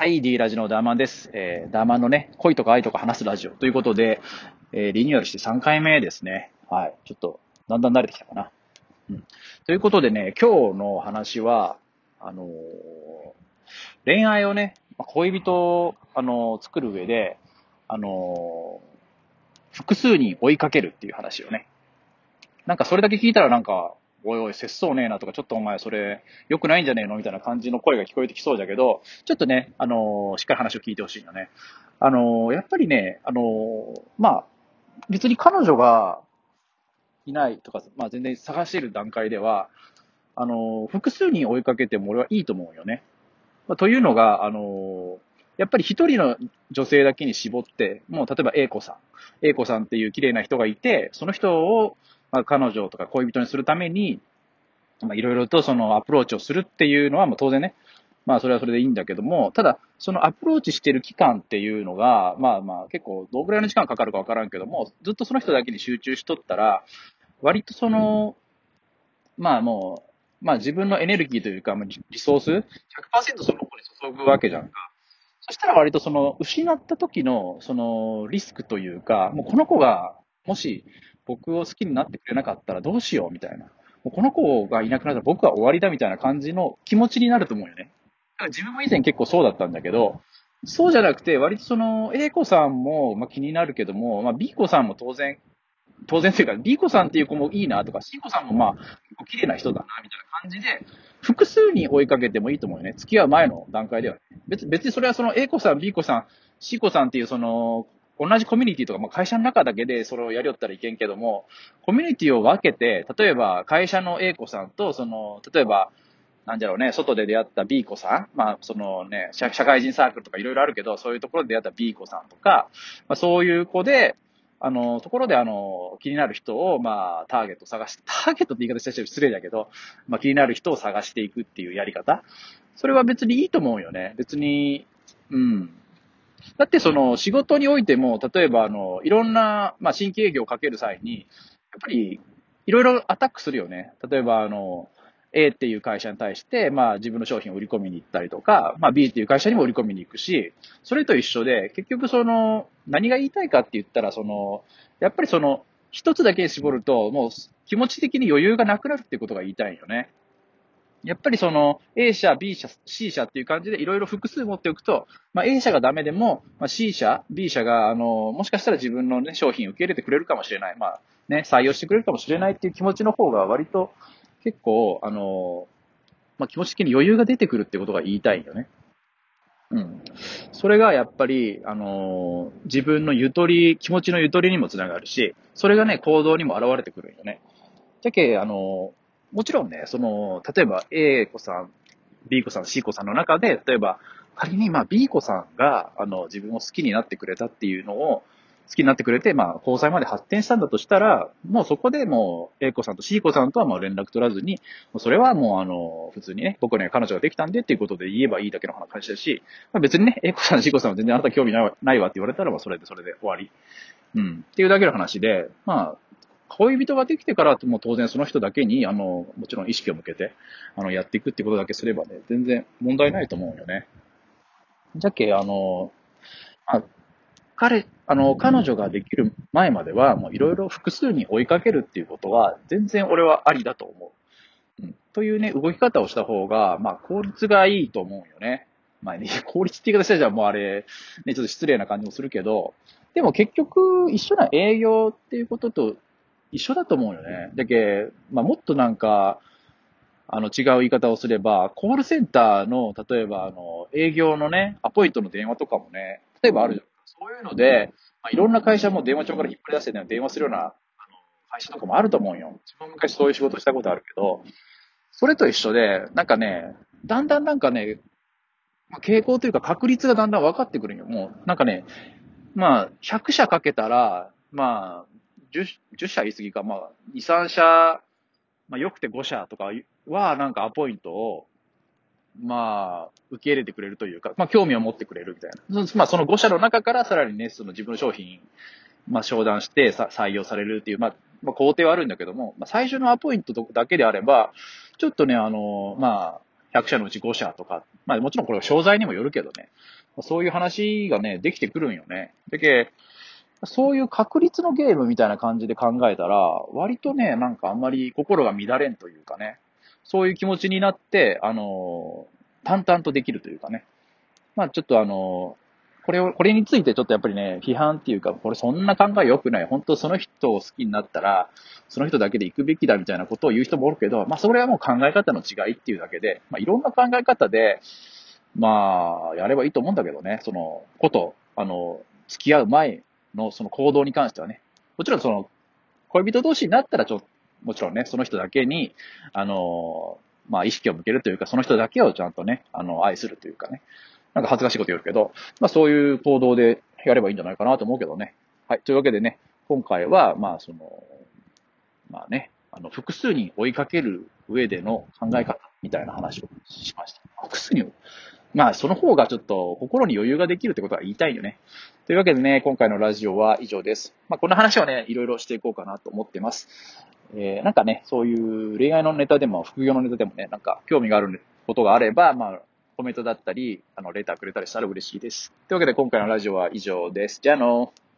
はい、D ラジのダーマンです。えー、ダーマンのね、恋とか愛とか話すラジオということで、えー、リニューアルして3回目ですね。はい。ちょっと、だんだん慣れてきたかな。うん。ということでね、今日の話は、あのー、恋愛をね、恋人を、あのー、作る上で、あのー、複数に追いかけるっていう話をね。なんかそれだけ聞いたらなんか、おいおい、節操ねえなとか、ちょっとお前それ、良くないんじゃねえのみたいな感じの声が聞こえてきそうだけど、ちょっとね、あのー、しっかり話を聞いてほしいよね。あのー、やっぱりね、あのー、まあ、別に彼女がいないとか、まあ全然探している段階では、あの複数に追いかけても俺はいいと思うよね。まあ、というのが、あのやっぱり一人の女性だけに絞って、もう例えば A 子さん、A 子さんっていう綺麗な人がいて、その人をまあ、彼女とか恋人にするために、いろいろとそのアプローチをするっていうのは、もう当然ね、まあ、それはそれでいいんだけども、ただ、そのアプローチしてる期間っていうのが、まあまあ、結構、どのぐらいの時間かかるかわからんけども、ずっとその人だけに集中しとったら、割とその、まあもう、まあ自分のエネルギーというか、リソース、100%その子に注ぐわけじゃんか。そしたら割とその、失った時の、その、リスクというか、もうこの子が、もし、僕を好きになってくれなかったらどうしようみたいな。もうこの子がいなくなったら僕は終わりだみたいな感じの気持ちになると思うよね。だから自分も以前結構そうだったんだけど、そうじゃなくて、割とその、A 子さんも、まあ、気になるけども、まあ、B 子さんも当然、当然というか、B 子さんっていう子もいいなとか、C 子さんもまあ、結構綺麗な人だな、みたいな感じで、複数に追いかけてもいいと思うよね。付き合う前の段階では、ね。別、別にそれはその A 子さん、B 子さん、C 子さんっていうその、同じコミュニティとか、まあ、会社の中だけでそれをやりよったらいけんけども、コミュニティを分けて、例えば会社の A 子さんと、その、例えば、なんだろうね、外で出会った B 子さん、まあ、そのね、社会人サークルとかいろいろあるけど、そういうところで出会った B 子さんとか、まあ、そういう子で、あの、ところであの、気になる人を、まあ、ターゲット探して、ターゲットって言い方したら失礼だけど、まあ、気になる人を探していくっていうやり方。それは別にいいと思うよね。別に、うん。だってその仕事においても、例えばあの、いろんな、まあ、新規営業をかける際に、やっぱり、いろいろアタックするよね。例えばあの、A っていう会社に対して、まあ自分の商品を売り込みに行ったりとか、まあ B っていう会社にも売り込みに行くし、それと一緒で、結局その、何が言いたいかって言ったら、その、やっぱりその、一つだけ絞ると、もう気持ち的に余裕がなくなるっていうことが言いたいよね。やっぱりその A 社、B 社、C 社っていう感じでいろいろ複数持っておくと、まあ、A 社がダメでも、まあ、C 社、B 社が、あの、もしかしたら自分のね、商品を受け入れてくれるかもしれない。まあ、ね、採用してくれるかもしれないっていう気持ちの方が割と結構、あの、まあ、気持ち的に余裕が出てくるってことが言いたいよね。うん。それがやっぱり、あの自分のゆとり、気持ちのゆとりにもつながるし、それがね、行動にも現れてくるよね。じゃけ、あのもちろんね、その、例えば A 子さん、B 子さん、C 子さんの中で、例えば、仮にまあ B 子さんが、あの、自分を好きになってくれたっていうのを、好きになってくれて、まあ、交際まで発展したんだとしたら、もうそこでもう、A 子さんと C 子さんとはもう連絡取らずに、それはもうあの、普通にね、僕には彼女ができたんでっていうことで言えばいいだけの話だし、まあ、別にね、A 子さん、C 子さんは全然あなた興味ないわって言われたら、まあそれでそれで終わり。うん。っていうだけの話で、まあ、恋人ができてからも当然その人だけに、あの、もちろん意識を向けて、あの、やっていくってことだけすればね、全然問題ないと思うよね。じゃけ、あの、あ、彼、あの、彼女ができる前までは、もういろいろ複数に追いかけるっていうことは、全然俺はありだと思う。うん。というね、動き方をした方が、まあ、効率がいいと思うよね。まあね、効率って言い方したらもうあれ、ね、ちょっと失礼な感じもするけど、でも結局、一緒な営業っていうことと一緒だと思うよね。だけ、まあ、もっとなんか、あの、違う言い方をすれば、コールセンターの、例えば、あの、営業のね、アポイントの電話とかもね、例えばあるじゃん。そういうので、まあ、いろんな会社も電話帳から引っ張り出して、ね、電話するような、あの、会社とかもあると思うよ。自分昔そういう仕事したことあるけど、それと一緒で、なんかね、だんだんなんかね、まあ、傾向というか確率がだんだん分かってくるんよ。もう、なんかね、まあ、100社かけたら、まあ、10, 10社言い過ぎか、まあ、2、3社、まあ、よくて5社とかは、なんかアポイントを、まあ、受け入れてくれるというか、まあ、興味を持ってくれるみたいな。まあ、その5社の中からさらにね、その自分の商品、まあ、商談して採用されるっていう、まあ、まあ、工程はあるんだけども、まあ、最初のアポイントだけであれば、ちょっとね、あの、まあ、100社のうち5社とか、まあもちろんこれは商材にもよるけどね、そういう話がね、できてくるんよね。だけそういう確率のゲームみたいな感じで考えたら、割とね、なんかあんまり心が乱れんというかね、そういう気持ちになって、あの、淡々とできるというかね。まあちょっとあの、これを、これについてちょっとやっぱりね、批判っていうか、これそんな考え良くない。本当その人を好きになったら、その人だけで行くべきだみたいなことを言う人もおるけど、まあそれはもう考え方の違いっていうだけで、まあいろんな考え方で、まあ、やればいいと思うんだけどね、そのこと、あの、付き合う前のその行動に関してはね。もちろんその、恋人同士になったらちょっと、もちろんね、その人だけに、あの、まあ意識を向けるというか、その人だけをちゃんとね、あの、愛するというかね。なんか恥ずかしいこと言うけど、まあそういう行動でやればいいんじゃないかなと思うけどね。はい。というわけでね、今回は、まあその、まあね、あの、複数に追いかける上での考え方みたいな話をしました。複数にまあ、その方がちょっと心に余裕ができるってことは言いたいよね。というわけでね、今回のラジオは以上です。まあ、この話をね、いろいろしていこうかなと思ってます。えー、なんかね、そういう恋愛のネタでも、副業のネタでもね、なんか興味があることがあれば、まあ、コメントだったり、あの、レターくれたりしたら嬉しいです。というわけで今回のラジオは以上です。じゃあのー。